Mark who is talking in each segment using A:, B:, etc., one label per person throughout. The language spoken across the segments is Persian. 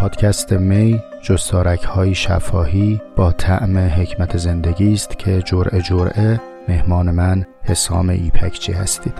A: پادکست می جستارک های شفاهی با طعم حکمت زندگی است که جرعه جرعه مهمان من حسام ایپکچی هستید.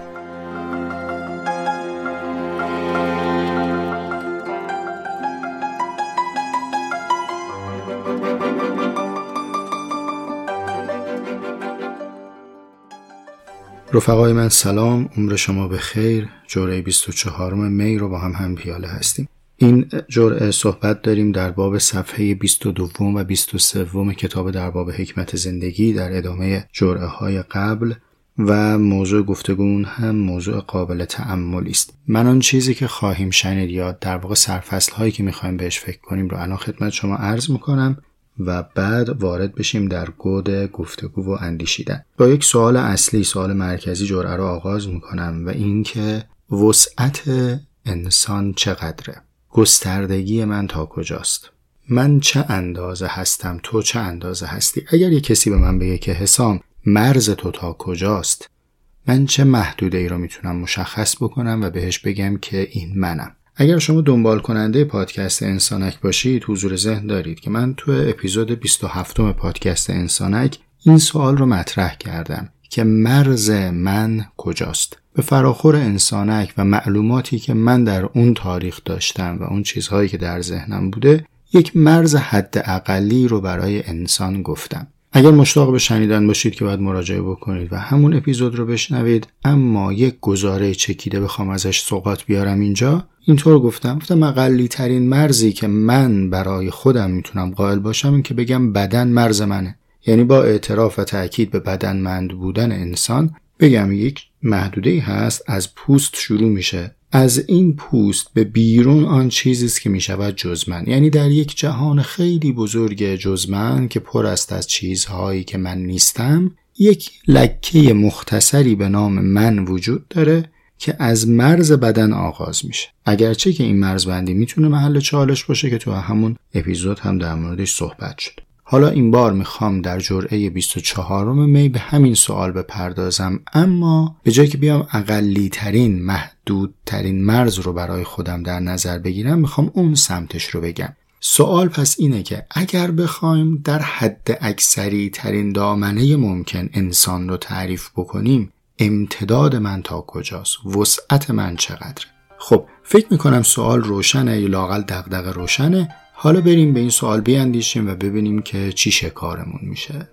A: رفقای من سلام عمر شما به خیر جوره 24 می رو با هم هم پیاله هستیم. این جرعه صحبت داریم در باب صفحه 22 و 23 کتاب در باب حکمت زندگی در ادامه جرعه های قبل و موضوع گفتگون هم موضوع قابل تعملی است. من آن چیزی که خواهیم شنید یا در واقع سرفصل هایی که می‌خوایم بهش فکر کنیم رو الان خدمت شما عرض می‌کنم و بعد وارد بشیم در گود گفتگو و اندیشیدن. با یک سوال اصلی سوال مرکزی جرعه رو آغاز می‌کنم و اینکه وسعت انسان چقدره؟ گستردگی من تا کجاست؟ من چه اندازه هستم؟ تو چه اندازه هستی؟ اگر یه کسی به من بگه که حسام مرز تو تا کجاست؟ من چه محدوده ای رو می‌تونم مشخص بکنم و بهش بگم که این منم؟ اگر شما دنبال کننده پادکست انسانک باشید حضور ذهن دارید که من تو اپیزود 27 پادکست انسانک این سوال رو مطرح کردم. که مرز من کجاست؟ به فراخور انسانک و معلوماتی که من در اون تاریخ داشتم و اون چیزهایی که در ذهنم بوده یک مرز حد اقلی رو برای انسان گفتم. اگر مشتاق به شنیدن باشید که باید مراجعه بکنید و همون اپیزود رو بشنوید اما یک گزاره چکیده بخوام ازش سوقات بیارم اینجا. اینطور گفتم. گفتم اقلی ترین مرزی که من برای خودم می‌تونم قائل باشم این که بگم بدن مرز منه. یعنی با اعتراف و تاکید به بدنمند بودن انسان بگم یک محدوده هست از پوست شروع میشه. از این پوست به بیرون آن چیزی است که می‌شود جز من یعنی در یک جهان خیلی بزرگ جز من که پر است از چیزهایی که من نیستم یک لکه مختصری به نام من وجود داره که از مرز بدن آغاز میشه. اگرچه که این مرزبندی می‌تونه محل چالش باشه که تو همون اپیزود هم در موردش صحبت شد. حالا این بار می‌خوام در جرعه 24 می به همین سوال بپردازم. اما به جای که بیام اقلی ترین محدود ترین مرز رو برای خودم در نظر بگیرم می‌خوام اون سمتش رو بگم. سوال پس اینه که اگر بخوایم در حد اکثری ترین دامنه ممکن انسان رو تعریف بکنیم امتداد من تا کجاست؟ وسعت من چقدره؟ خب فکر می‌کنم سوال روشنه یا لاقل دغدغه روشنه. حالا بریم به این سوال بیاندیشیم و ببینیم که چی شکارمون میشه.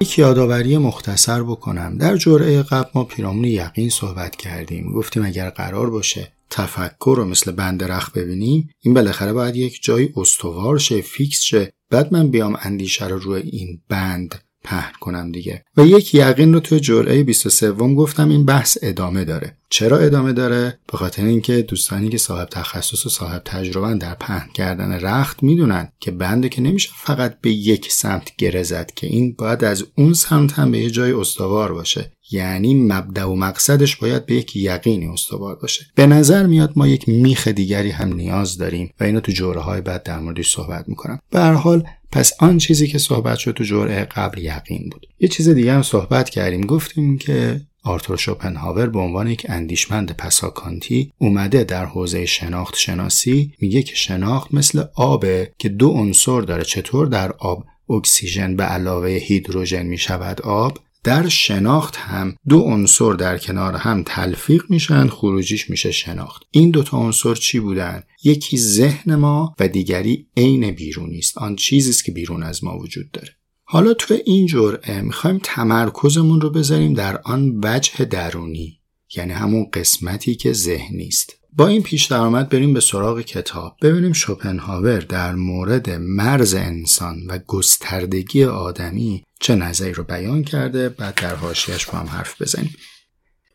A: یک یادآوری مختصر بکنم. در جرعه قبل ما پیرامون یقین صحبت کردیم. گفتیم اگر قرار باشه تفکر رو مثل بند رخ ببینیم این بالاخره باید یک جایی استوار شه فیکس شه. بعد من بیام اندیشه رو روی این بند پهن کنم دیگه. و یک یقین رو توی جرعه 23 گفتم این بحث ادامه داره. چرا ادامه داره؟ به خاطر اینکه دوستانی که صاحب تخصص و صاحب تجربه در پهن کردن رخت می‌دونن که بنده که نمیشه فقط به یک سمت گره زد که این باید از اون سمت هم به یه جای استوار باشه. یعنی مبدا و مقصدش باید به یک یقینی استوار باشه. به نظر میاد ما یک میخ دیگری هم نیاز داریم و اینو تو جوره های بعد در موردش صحبت می‌کنم. به هر حال پس آن چیزی که صحبت شد تو جرعه قبل یقین بود. یه چیز دیگه هم صحبت کردیم. گفتیم که آرتور شوپنهاور به عنوان یک اندیشمند پساکانتی اومده در حوزه شناخت شناسی میگه که شناخت مثل آبه که دو عنصر داره. چطور در آب اکسیژن به علاوه هیدروژن می شود آب؟ در شناخت هم دو عنصر در کنار هم تلفیق میشن خروجیش میشه شناخت. این دوتا عنصر چی بودن؟ یکی ذهن ما و دیگری عین بیرونی است. آن چیزی است که بیرون از ما وجود داره. حالا تو این جرعه می‌خوایم تمرکزمون رو بذاریم در آن وجه درونی یعنی همون قسمتی که ذهنی است. با این پیش درآمد بریم به سراغ کتاب. ببینیم شوپنهاور در مورد مرز انسان و گستردگی آدمی چه نظری رو بیان کرده بعد در حاشیهش با هم حرف بزنیم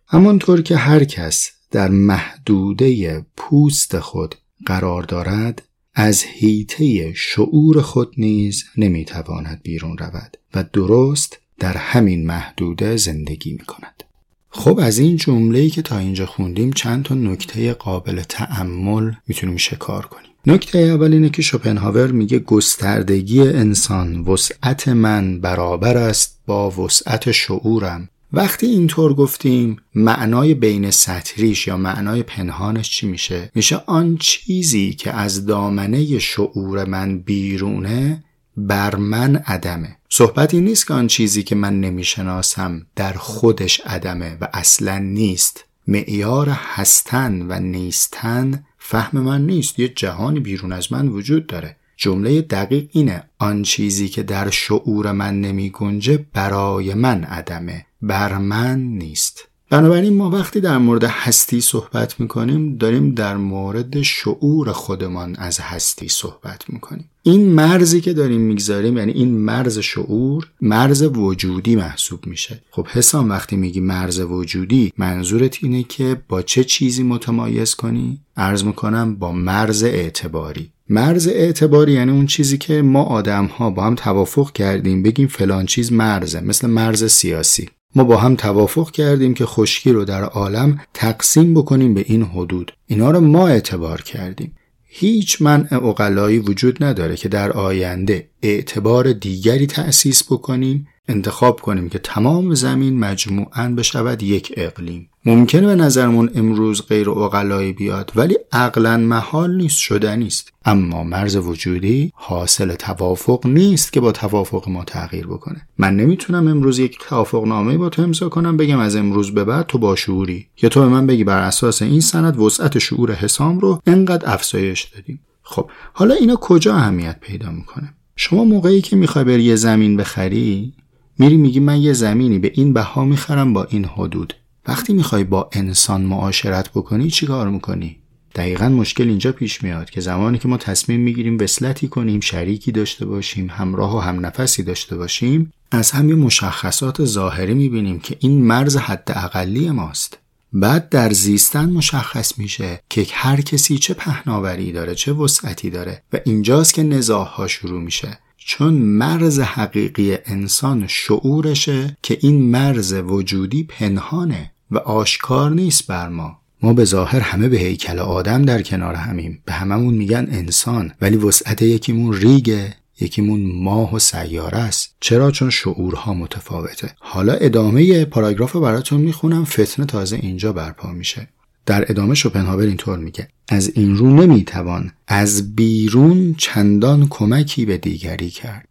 A: همانطور که هر کس در محدوده پوست خود قرار دارد از هیته شعور خود نیز نمی‌تواند بیرون رود و درست در همین محدوده زندگی می کند. خب از این جمله‌ای که تا اینجا خوندیم چند تا نکته قابل تعمل می‌تونیم شکار کنیم نکته اول اینه که شوپنهاور میگه گستردگی انسان وسعت من برابر است با وسعت شعورم. وقتی اینطور گفتیم معنای بین سطریش یا معنای پنهانش چی میشه؟ میشه آن چیزی که از دامنه شعور من بیرونه بر من عدمه. صحبتی نیست که آن چیزی که من نمی‌شناسم در خودش عدمه و اصلا نیست. معیار هستن و نیستن فهم من نیست یه جهانی بیرون از من وجود داره. جمله دقیق اینه آن چیزی که در شعور من نمی گنجه برای من عدمه بر من نیست. بنابراین ما وقتی در مورد هستی صحبت می‌کنیم داریم در مورد شعور خودمان از هستی صحبت می‌کنیم. این مرزی که داریم می‌گذاریم یعنی این مرز شعور مرز وجودی محسوب میشه. خب حسام وقتی میگی مرز وجودی منظورت اینه که با چه چیزی متمایز کنی؟ ارز می‌کنم با مرز اعتباری. مرز اعتباری یعنی اون چیزی که ما آدم ها با هم توافق کردیم بگیم فلان چیز مرزه مثل مرز سیاسی. ما با هم توافق کردیم که خشکی رو در عالم تقسیم بکنیم به این حدود. اینا رو ما اعتبار کردیم. هیچ منع اقلایی وجود نداره که در آینده اعتبار دیگری تأسیس بکنیم. انتخاب کنیم که تمام زمین مجموعاً بشود یک اقلیم. ممکنه به نظرمون امروز غیر اقلایی بیاد ولی عقلا محال نیست شده نیست. اما مرز وجودی حاصل توافق نیست که با توافق ما تغییر بکنه. من نمی‌تونم امروز یک توافق نامه با تو امضا کنم بگم از امروز به بعد تو با شعوری. یا تو به من بگی بر اساس این سند وسعت شعور حسام رو انقدر افزایش دادیم. خب حالا اینا کجا اهمیت پیدا می‌کنه؟ شما موقعی که می‌خوای بری یه زمین بخری میری میگی من یه زمینی به این بها می‌خرم با این حدود. وقتی می‌خوای با انسان معاشرت بکنی چی کار می‌کنی؟ دقیقا مشکل اینجا پیش میاد که زمانی که ما تصمیم می‌گیریم وصلتی کنیم شریکی داشته باشیم همراه و هم نفسی داشته باشیم از همین مشخصات ظاهری می‌بینیم که این مرز حد اقلی ماست. بعد در زیستن مشخص میشه که هر کسی چه پهناوری داره چه وسعتی داره و اینجاست که نزاع ها شروع میشه. چون مرز حقیقی انسان شعورشه که این مرز وجودی پنهانه و آشکار نیست بر ما. ما به ظاهر همه به هیکل آدم در کنار همیم. به هممون میگن انسان ولی وسعت یکیمون ریگه یکیمون ماه و سیاره است. چرا؟ چون شعورها متفاوته. حالا ادامه پاراگراف براتون می‌خونم. فتنه تازه اینجا برپا میشه. در ادامه شوپنهاور اینطور میگه. از این رو نمی‌توان از بیرون چندان کمکی به دیگری کرد.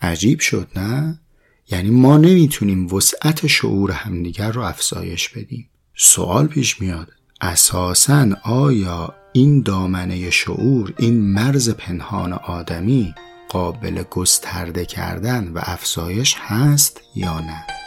A: عجیب شد نه؟ یعنی ما نمی‌تونیم وسعت شعور همدیگر رو افزایش بدیم. سوال پیش میاد اساسا آیا این دامنه شعور این مرز پنهان آدمی قابل گسترده کردن و افزایش هست یا نه؟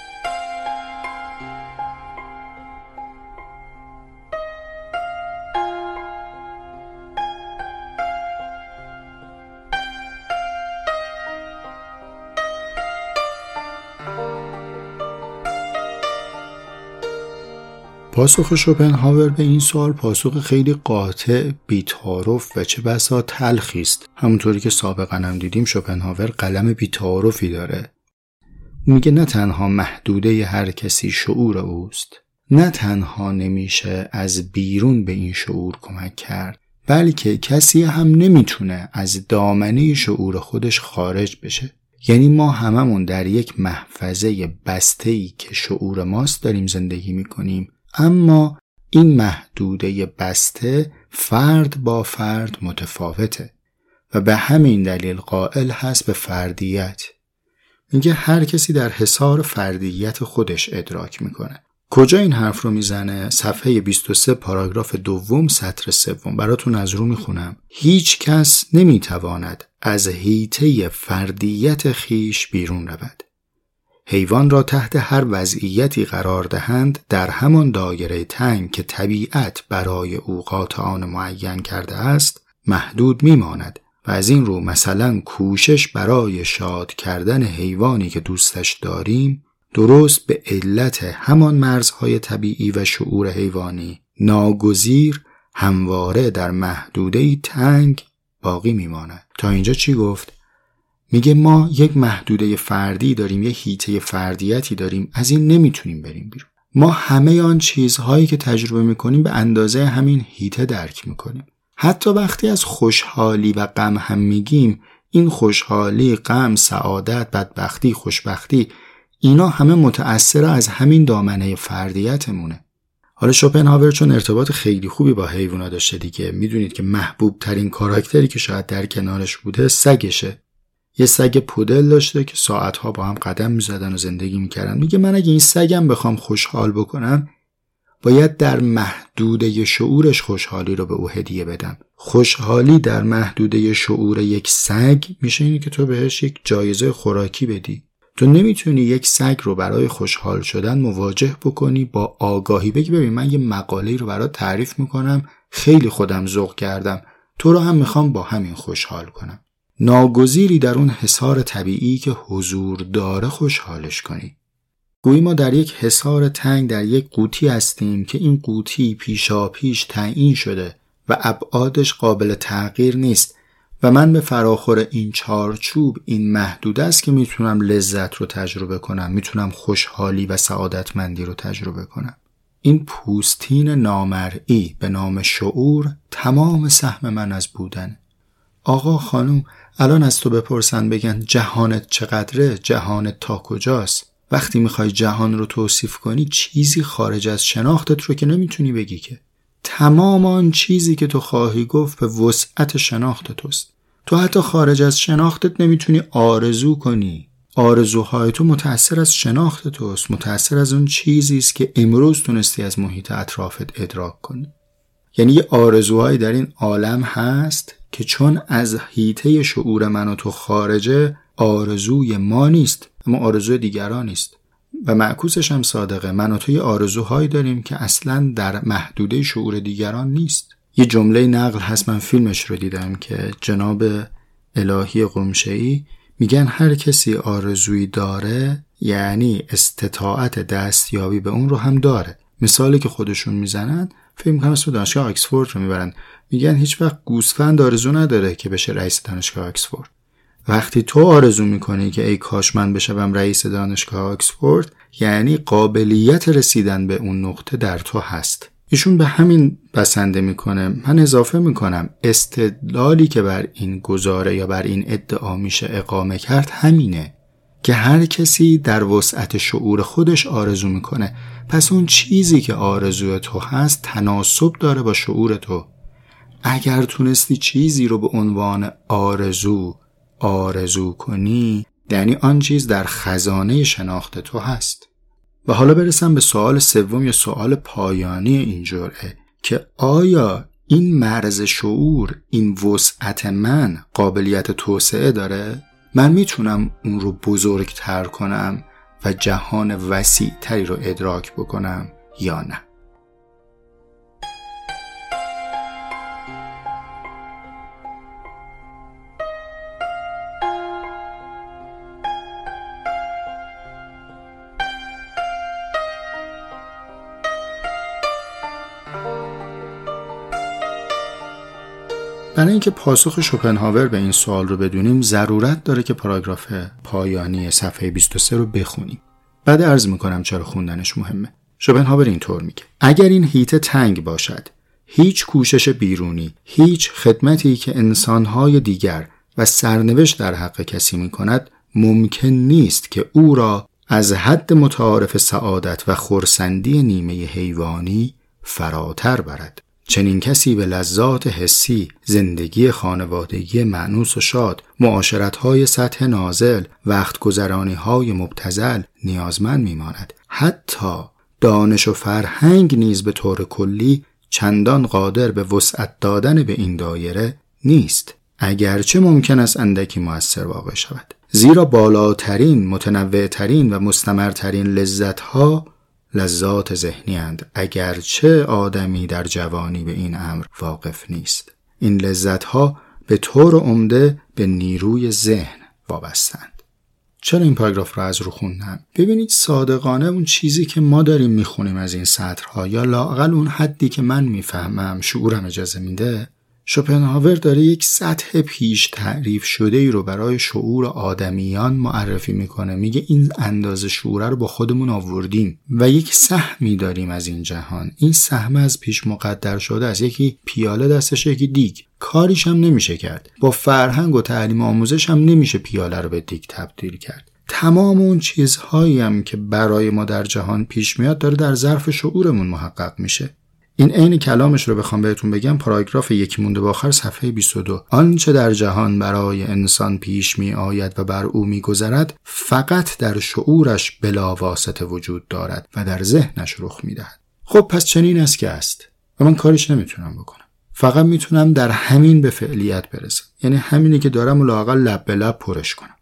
A: پاسخ شوپنهاور به این سوال پاسخ خیلی قاطع بیتعارف و چه بسا تلخی است. همونطوری که سابقا هم دیدیم شوپنهاور قلم بیتعارفی داره. میگه نه تنها محدوده هر کسی شعور اوست نه تنها نمیشه از بیرون به این شعور کمک کرد بلکه کسی هم نمی‌تونه از دامنه شعور خودش خارج بشه. یعنی ما هممون در یک محفظه بسته ای که شعور ماست داریم زندگی می‌کنیم. اما این محدوده بسته فرد با فرد متفاوته و به همین دلیل قائل هست به فردیت. میگه هر کسی در حصار فردیت خودش ادراک می‌کنه. کجا این حرف رو می‌زنه؟ صفحه 23 پاراگراف دوم سطر سوم. براتون از رو می‌خونم. هیچ کس نمی‌تواند از حیطه فردیت خویش بیرون رود. حیوان را تحت هر وضعیتی قرار دهند در همان دایره تنگ که طبیعت برای او آن معین کرده است محدود میماند و از این رو مثلا کوشش برای شاد کردن حیوانی که دوستش داریم درست به علت همان مرزهای طبیعی و شعور حیوانی ناگزیر همواره در محدوده تنگ باقی میماند. تا اینجا چی گفت؟ میگه ما یک محدوده فردی داریم یک هیته فردیتی داریم از این نمی‌تونیم بریم بیرون. ما همه آن چیزهایی که تجربه می‌کنیم به اندازه همین هیته درک می‌کنیم. حتی وقتی از خوشحالی و غم هم میگیم این خوشحالی، غم، سعادت، بدبختی، خوشبختی اینا همه متأثر از همین دامنه فردیتمونه. حالا شوپنهاور چون ارتباط خیلی خوبی با حیوونا داشته دیگه می‌دونید که محبوب ترین کاراکتری که شاید در کنارش بوده سگشه. یه سگ پودل داشته که ساعتها با هم قدم می‌زدن و زندگی می‌کردن. میگه من اگه این سگم بخوام خوشحال بکنم باید در محدوده شعورش خوشحالی رو به او هدیه بدم. خوشحالی در محدوده شعور یک سگ میشه اینه که تو بهش یک جایزه خوراکی بدی. تو نمی‌تونی یک سگ رو برای خوشحال شدن مواجه بکنی با آگاهی. بگی ببین من یه مقاله رو برات تعریف می‌کنم خیلی خودم ذوق کردم. تو رو هم می‌خوام با همین خوشحال کنم. ناگزیری در اون حصار طبیعی که حضور داره خوشحالش کنی. گویی ما در یک حصار تنگ در یک قوطی هستیم که این قوطی پیشا پیش تعیین شده و ابعادش قابل تغییر نیست و من به فراخور این چارچوب این محدود است که می‌تونم لذت رو تجربه کنم می‌تونم خوشحالی و سعادتمندی رو تجربه کنم. این پوستین نامرئی به نام شعور تمام سهم من از بودن. آقا خانم الان از تو بپرسن بگن جهانت چقدره؟ جهانت تا کجاست؟ وقتی می‌خوای جهان رو توصیف کنی چیزی خارج از شناختت رو که نمی‌تونی بگی که. تمام آن چیزی که تو خواهی گفت به وسعت شناخت توست. تو حتی خارج از شناختت نمی‌تونی آرزو کنی. آرزوهای تو متأثر از شناخت توست متأثر از اون چیزی است که امروز تونستی از محیط اطرافت ادراک کنی. یعنی یه آرزوهایی در این عالم هست که چون از هیته شعور من و تو خارجه آرزوی ما نیست اما آرزوی دیگران نیست. و معکوسش هم صادقه من و تو یه آرزوهایی داریم که اصلا در محدوده شعور دیگران نیست. یه جمله نقل هست من فیلمش رو دیدم که جناب الهی قمشهی میگن هر کسی آرزویی داره یعنی استطاعت دستیابی به اون رو هم داره. مثالی که خودشون می‌زنن فیلم کنم اسم دانشگاه آکسفورد رو می‌برن. میگن هیچ وقت گوسفند آرزو نداره که بشه رئیس دانشگاه آکسفورد. وقتی تو آرزو می‌کنی که ای کاش من بشوم رئیس دانشگاه آکسفورد یعنی قابلیت رسیدن به اون نقطه در تو هست. ایشون به همین بسنده می‌کنه. من اضافه می‌کنم استدلالی که بر این گزاره یا بر این ادعا میشه اقامه کرد همینه. که هر کسی در وسعت شعور خودش آرزو می‌کنه. پس اون چیزی که آرزوی تو هست تناسب داره با شعور تو. اگر تونستی چیزی رو به عنوان آرزو آرزو کنی یعنی آن چیز در خزانه شناخت تو هست. و حالا برسم به سوال سوم یا سوال پایانی این جرعه که آیا این مرز شعور این وسعت من قابلیت توسعه داره؟ من می‌تونم اون رو بزرگتر کنم و جهان وسیع تری رو ادراک بکنم یا نه؟ برای اینکه پاسخ شوپنهاور به این سوال رو بدونیم ضرورت داره که پاراگراف پایانی صفحه 23 رو بخونیم. بعد عرض می‌کنم چرا خوندنش مهمه. شوپنهاور اینطور میگه. اگر این هیته تنگ باشد هیچ کوشش بیرونی هیچ خدمتی که انسانهای دیگر و سرنوشت در حق کسی می کند ممکن نیست که او را از حد متعارف سعادت و خورسندی نیمه حیوانی فراتر برد. چنین کسی به لذات حسی، زندگی خانوادگی معنوس و شاد، معاشرت های سطح نازل، وقت گذرانی های مبتزل نیازمند میماند. حتی دانش و فرهنگ نیز به طور کلی چندان قادر به وسعت دادن به این دایره نیست. اگرچه ممکن است اندکی موثر واقع شود. زیرا بالاترین، متنوعترین و مستمرترین لذت ها لذات ذهنی اند اگرچه آدمی در جوانی به این امر واقف نیست. این لذت ها به طور عمده به نیروی ذهن وابستند. چرا این پاراگراف رو از رو خوندم؟ ببینید صادقانه اون چیزی که ما داریم می‌خونیم از این سطرها یا لاقل اون حدی که من می‌فهمم شعورم اجازه میده شوپنهاور داره یک سطح پیش تعریف شده ای رو برای شعور آدمیان معرفی می‌کنه. میگه این اندازه شعوره رو با خودمون آوردیم و یک سهمی داریم از این جهان. این سهم از پیش مقدر شده است. یکی پیاله دستش یکی دیگ. کاریش هم نمیشه کرد. با فرهنگ و تعلیم آموزش هم نمیشه پیاله رو به دیگ تبدیل کرد. تمام اون چیزهایی هم که برای ما در جهان پیش میاد داره در ظرف شعورمون محقق میشه. این عین کلامش رو بخوام بهتون بگم پاراگراف یکی مونده با آخر صفحه 22 آنچه در جهان برای انسان پیش می آید و بر او می گذرد فقط در شعورش بلا واسطه وجود دارد و در ذهنش رخ می دهد. خب پس چنین است که است و من کارش نمی‌تونم بکنم. فقط می‌تونم در همین به فعلیت برسم. یعنی همینی که دارم و لاقل لب به لب پرش کنم.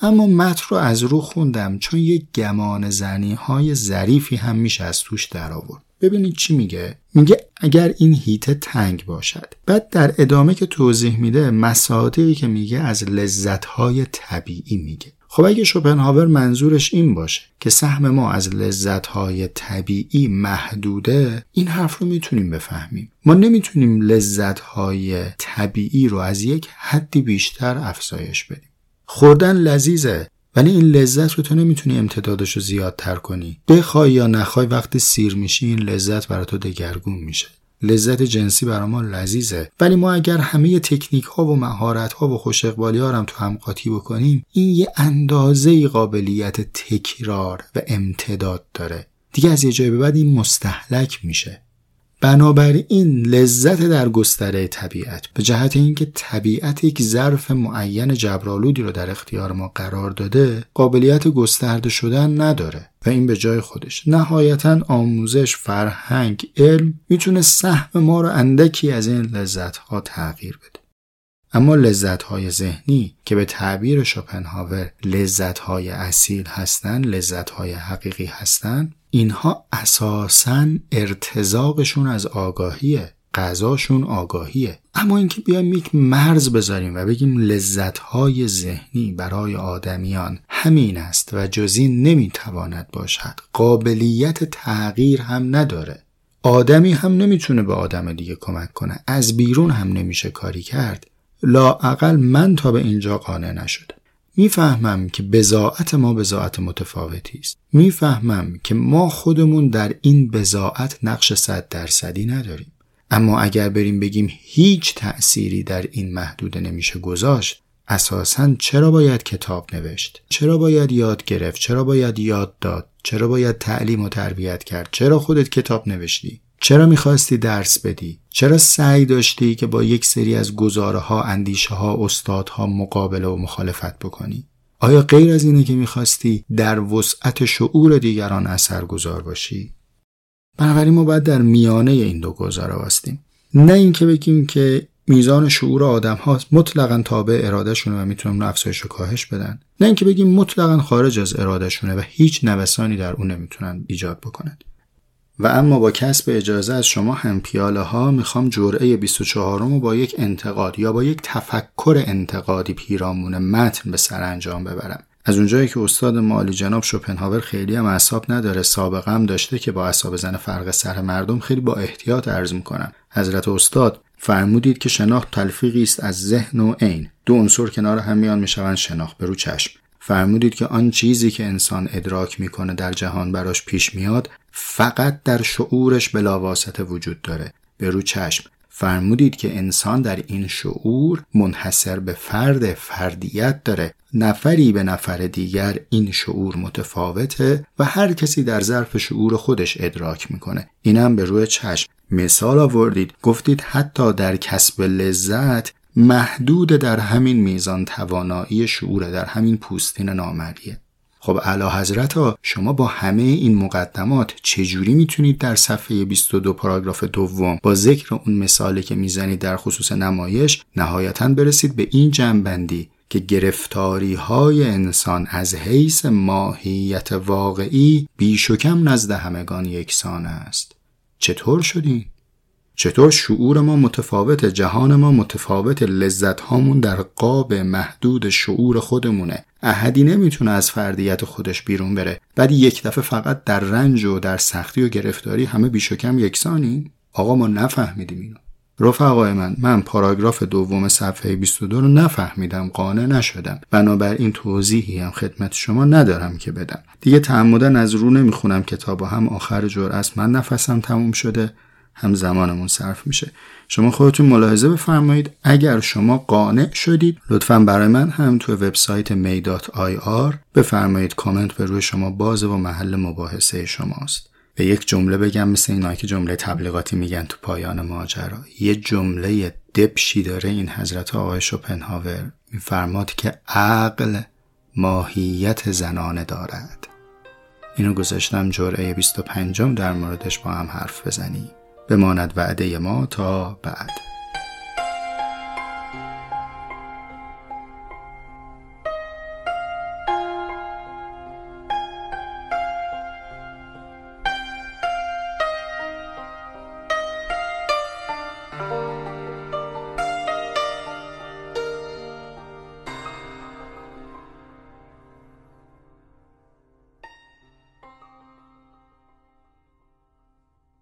A: اما متن رو از رو خوندم چون یک گمان زنی های ظریفی هم میشه از توش در آورد ببینید چی میگه. میگه اگر این هیته تنگ باشد. بعد در ادامه که توضیح میده مصادیقی که میگه از لذتهای طبیعی میگه. خب اگه شوپنهاور منظورش این باشه که سهم ما از لذتهای طبیعی محدوده این حرف رو می‌تونیم بفهمیم. ما نمی‌تونیم لذتهای طبیعی رو از یک حدی بیشتر افزایش بدیم. خوردن لذیذه. ولی این لذت رو تو نمی‌تونی امتدادش رو زیادتر کنی. بخوای یا نخوای وقتی سیر میشی این لذت برای تو دگرگون میشه. لذت جنسی برای ما لذیذه. ولی ما اگر همه تکنیک ها و مهارت ها و خوش اقبالی ها هم تو هم قاطی بکنیم این یه اندازه قابلیت تکرار و امتداد داره. دیگه از یه جای به بعد این مستحلک میشه. بنابراین لذت در گستره طبیعت به جهت اینکه طبیعت یک ظرف معین جبرالودی رو در اختیار ما قرار داده قابلیت گسترده شدن نداره و این به جای خودش. نهایتا آموزش فرهنگ علم می‌تونه سهم ما رو اندکی از این لذت ها تغییر بده. اما لذت های ذهنی که به تعبیر شوپنهاور لذت های اصیل هستند لذت های حقیقی هستند اینها اساسا ارتزاقشون از آگاهیه غذاشون آگاهیه. اما اینکه بیایم یک مرز بذاریم و بگیم لذتهای ذهنی برای آدمیان همین است و جزی نمی‌تواند باشد. قابلیت تغییر هم نداره. آدمی هم نمی‌تونه به آدم دیگه کمک کنه. از بیرون هم نمیشه کاری کرد. لاعقل من تا به اینجا قانع نشده. می‌فهمم که بزاعت ما بزاعت متفاوتی است. می‌فهمم که ما خودمون در این بزاعت نقش صد درصدی نداریم. اما اگر بریم بگیم هیچ تأثیری در این محدوده نمیشه گذاشت اساسا چرا باید کتاب نوشت؟ چرا باید یاد گرفت؟ چرا باید یاد داد؟ چرا باید تعلیم و تربیت کرد؟ چرا خودت کتاب نوشتی؟ چرا می‌خواستی درس بدی؟ چرا سعی داشتی که با یک سری از گزاره ها، اندیشه ها، استادها مقابله و مخالفت بکنی؟ آیا غیر از اینه که می‌خواستی در وسعت شعور دیگران اثر گذار باشی؟ بنابراین ما باید در میانه این دو گذاره واستیم. نه اینکه بگیم که میزان شعور آدم ها مطلقا تابع ارادهشونه و می‌تونن افزایش و کاهش بدن نه اینکه بگیم مطلقا خارج از ارادهشونه و هیچ نوسانی در اون نمی‌تونن ایجاد بکنند و اما با کسب اجازه از شما هم پیاله ها می‌خوام جرعه 24 رو با یک انتقاد یا با یک تفکر انتقادی پیرامون متن به سرانجام ببرم. از اونجایی که استاد مالی جناب شوپنهاور خیلی هم اعصاب نداره سابقه هم داشته که با اعصاب زن فرق سر مردم خیلی با احتیاط عرض می‌کنم. حضرت استاد فرمودید که شناخت تلفیقی است از ذهن و عین. دو عنصر کنار هم میان می‌شوند شناخت به رو چشم. فرمودید که آن چیزی که انسان ادراک می‌کنه در جهان براش پیش میاد فقط در شعورش بلاواسطه وجود داره. به رو چشم. فرمودید که انسان در این شعور منحصر به فرد فردیت داره. نفری به نفر دیگر این شعور متفاوته و هر کسی در ظرف شعور خودش ادراک می‌کنه. اینم به روی چشم. مثال آوردید. گفتید حتی در کسب لذت محدود در همین میزان توانایی شعور در همین پوستین نامریه خب علا حضرت ها شما با همه این مقدمات چجوری می‌تونید در صفحه 22 پاراگراف دوم با ذکر اون مثالی که می‌زنید در خصوص نمایش نهایتا برسید به این جنبندی که گرفتاری های انسان از حیث ماهیت واقعی بیش و کم نزد همگان یکسان است چطور شدین؟ چطور شعور ما متفاوت جهان ما متفاوت لذت هامون در قاب محدود شعور خودمونه. احدی نمی‌تونه از فردیت خودش بیرون بره بعد یک دفعه فقط در رنج و در سختی و گرفتاری همه بیش و کم یکسانی. آقا ما نفهمیدیم اینو. رفقای من من پاراگراف دوم صفحه 22 رو نفهمیدم قانع نشدم. بنابراین توضیحی هم خدمت شما ندارم که بدم. دیگه تعمدن از رو نمی‌خونم کتاب هم آخر جرأت. من نفسم تموم شده. هم زمانمون صرف میشه. شما خودتون ملاحظه بفرمایید. اگر شما قانع شدید لطفا برای من هم تو وبسایت may.ir بفرمایید. کامنت به روی شما بازه و محل مباحثه شماست. به یک جمله بگم مثل اینایی که جمله تبلیغاتی میگن تو پایان ماجرا. یه جمله دبشی داره این حضرت آقای شوپنهاور. میفرماد که عقل ماهیت زنانه دارد. اینو گذاشتم جرعه 25 در موردش با هم حرف بزنیم. بماند وعده ما تا بعد.